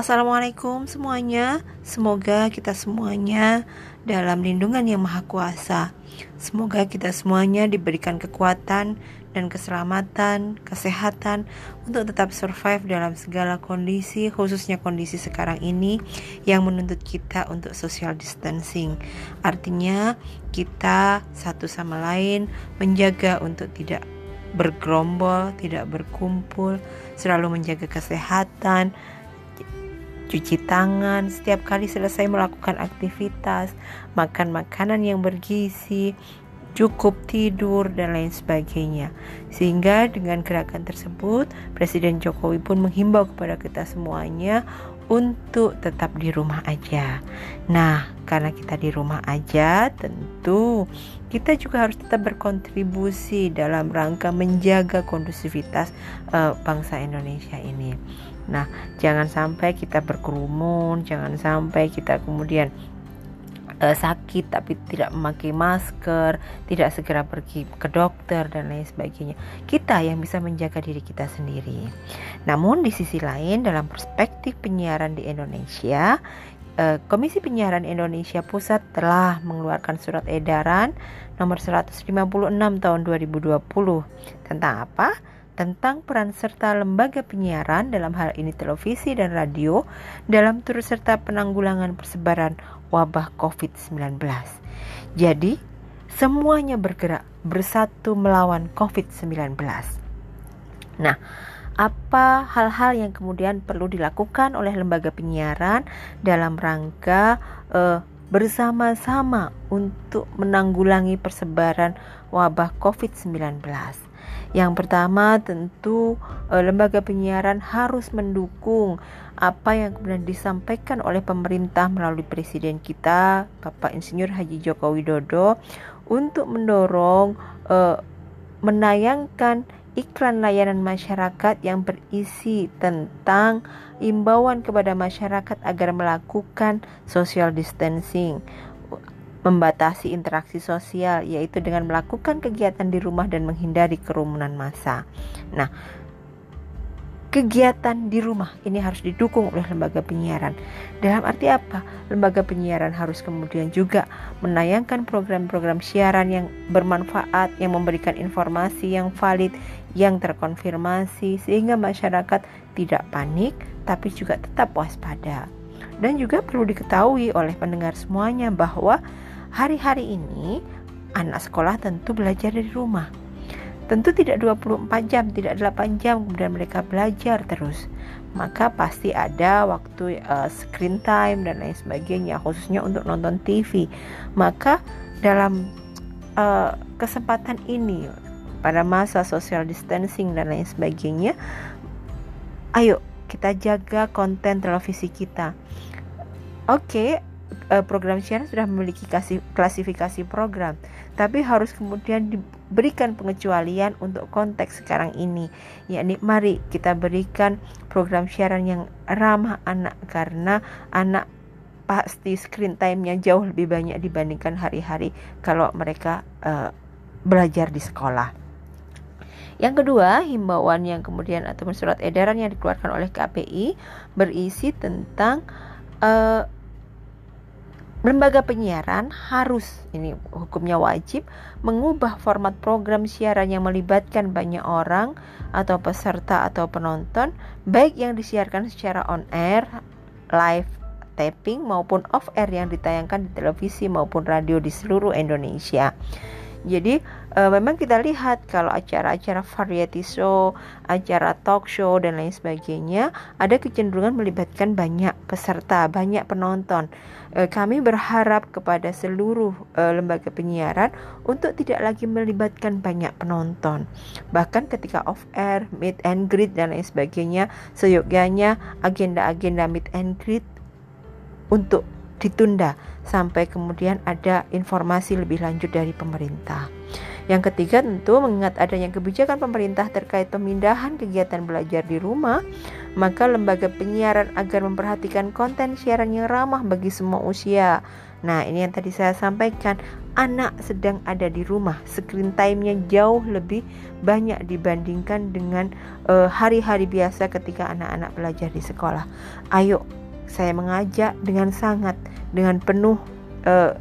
Assalamualaikum semuanya. Semoga kita semuanya dalam lindungan yang Maha Kuasa. Semoga kita semuanya diberikan kekuatan dan keselamatan, kesehatan untuk tetap survive dalam segala kondisi, khususnya kondisi sekarang ini yang menuntut kita untuk social distancing. Artinya, kita satu sama lain menjaga untuk tidak bergerombol, tidak berkumpul, selalu menjaga kesehatan, cuci tangan setiap kali selesai melakukan aktivitas, makan makanan yang bergizi, cukup tidur dan lain sebagainya. Sehingga dengan gerakan tersebut, Presiden Jokowi pun menghimbau kepada kita semuanya untuk tetap di rumah aja. Nah, karena kita di rumah aja, tentu kita juga harus tetap berkontribusi dalam rangka menjaga kondusivitas uh, bangsa Indonesia ini. Nah, jangan sampai kita berkerumun, jangan sampai kita kemudian uh, sakit tapi tidak memakai masker, tidak segera pergi ke dokter dan lain sebagainya. Kita yang bisa menjaga diri kita sendiri. Namun di sisi lain dalam perspektif penyiaran di Indonesia, uh, Komisi Penyiaran Indonesia Pusat telah mengeluarkan surat edaran nomor 156 tahun 2020 tentang apa? Tentang peran serta lembaga penyiaran dalam hal ini televisi dan radio dalam turut serta penanggulangan persebaran wabah COVID-19. Jadi, semuanya bergerak bersatu melawan COVID-19. Nah, apa hal-hal yang kemudian perlu dilakukan oleh lembaga penyiaran dalam rangka uh, bersama-sama untuk menanggulangi persebaran wabah COVID-19? Yang pertama tentu e, lembaga penyiaran harus mendukung apa yang kemudian disampaikan oleh pemerintah melalui presiden kita Bapak Insinyur Haji Joko Widodo untuk mendorong e, menayangkan iklan layanan masyarakat yang berisi tentang imbauan kepada masyarakat agar melakukan social distancing membatasi interaksi sosial yaitu dengan melakukan kegiatan di rumah dan menghindari kerumunan massa. Nah, kegiatan di rumah ini harus didukung oleh lembaga penyiaran. Dalam arti apa? Lembaga penyiaran harus kemudian juga menayangkan program-program siaran yang bermanfaat, yang memberikan informasi yang valid, yang terkonfirmasi sehingga masyarakat tidak panik tapi juga tetap waspada. Dan juga perlu diketahui oleh pendengar semuanya bahwa Hari-hari ini anak sekolah tentu belajar dari rumah. Tentu tidak 24 jam, tidak 8 jam kemudian mereka belajar terus. Maka pasti ada waktu uh, screen time dan lain sebagainya khususnya untuk nonton TV. Maka dalam uh, kesempatan ini pada masa social distancing dan lain sebagainya, ayo kita jaga konten televisi kita. Oke, okay, program siaran sudah memiliki klasifikasi program, tapi harus kemudian diberikan pengecualian untuk konteks sekarang ini, yakni mari kita berikan program siaran yang ramah anak karena anak pasti screen time-nya jauh lebih banyak dibandingkan hari-hari kalau mereka uh, belajar di sekolah. Yang kedua, himbauan yang kemudian atau surat edaran yang dikeluarkan oleh KPI berisi tentang uh, Lembaga penyiaran harus, ini hukumnya wajib, mengubah format program siaran yang melibatkan banyak orang atau peserta atau penonton, baik yang disiarkan secara on air, live taping maupun off air yang ditayangkan di televisi maupun radio di seluruh Indonesia. Jadi e, memang kita lihat kalau acara-acara variety show, acara talk show dan lain sebagainya ada kecenderungan melibatkan banyak peserta, banyak penonton. E, kami berharap kepada seluruh e, lembaga penyiaran untuk tidak lagi melibatkan banyak penonton. Bahkan ketika off air, meet and greet dan lain sebagainya, seyogyanya agenda-agenda meet and greet untuk ditunda sampai kemudian ada informasi lebih lanjut dari pemerintah. Yang ketiga tentu mengingat adanya kebijakan pemerintah terkait pemindahan kegiatan belajar di rumah, maka lembaga penyiaran agar memperhatikan konten siaran yang ramah bagi semua usia. Nah, ini yang tadi saya sampaikan, anak sedang ada di rumah, screen time-nya jauh lebih banyak dibandingkan dengan eh, hari-hari uh, biasa ketika anak-anak belajar di sekolah. Ayo, saya mengajak dengan sangat, dengan penuh uh,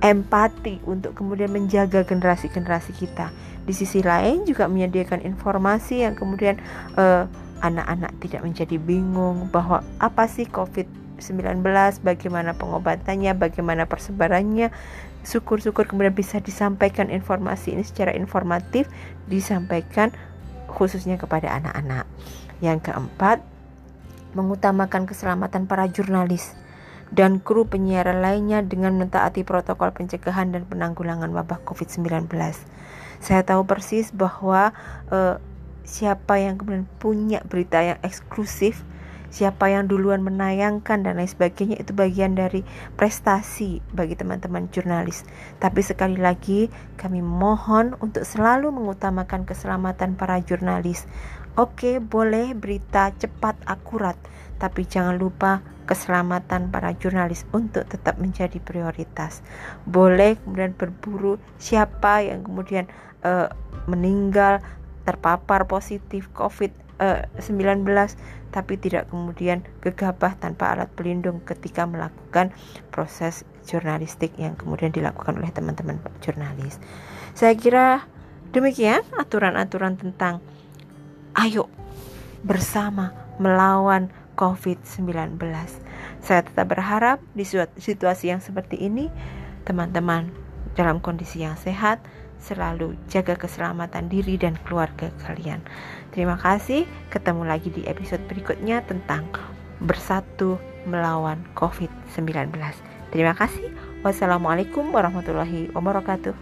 empati untuk kemudian menjaga generasi-generasi kita. Di sisi lain juga menyediakan informasi yang kemudian anak anak-anak tidak menjadi bingung bahwa apa sih COVID-19, bagaimana pengobatannya, bagaimana persebarannya. Syukur-syukur kemudian bisa disampaikan informasi ini secara informatif disampaikan khususnya kepada anak-anak. Yang keempat, mengutamakan keselamatan para jurnalis dan kru penyiaran lainnya dengan mentaati protokol pencegahan dan penanggulangan wabah COVID-19. Saya tahu persis bahwa uh, siapa yang kemudian punya berita yang eksklusif, siapa yang duluan menayangkan dan lain sebagainya itu bagian dari prestasi bagi teman-teman jurnalis. Tapi sekali lagi kami mohon untuk selalu mengutamakan keselamatan para jurnalis. Oke, boleh berita cepat akurat, tapi jangan lupa keselamatan para jurnalis untuk tetap menjadi prioritas. Boleh kemudian berburu siapa yang kemudian uh, meninggal terpapar positif COVID-19 uh, tapi tidak kemudian gegabah tanpa alat pelindung ketika melakukan proses jurnalistik yang kemudian dilakukan oleh teman-teman jurnalis. Saya kira demikian aturan-aturan tentang ayo bersama melawan COVID-19. Saya tetap berharap di situasi yang seperti ini, teman-teman dalam kondisi yang sehat, selalu jaga keselamatan diri dan keluarga kalian. Terima kasih, ketemu lagi di episode berikutnya tentang bersatu melawan COVID-19. Terima kasih. Wassalamualaikum warahmatullahi wabarakatuh.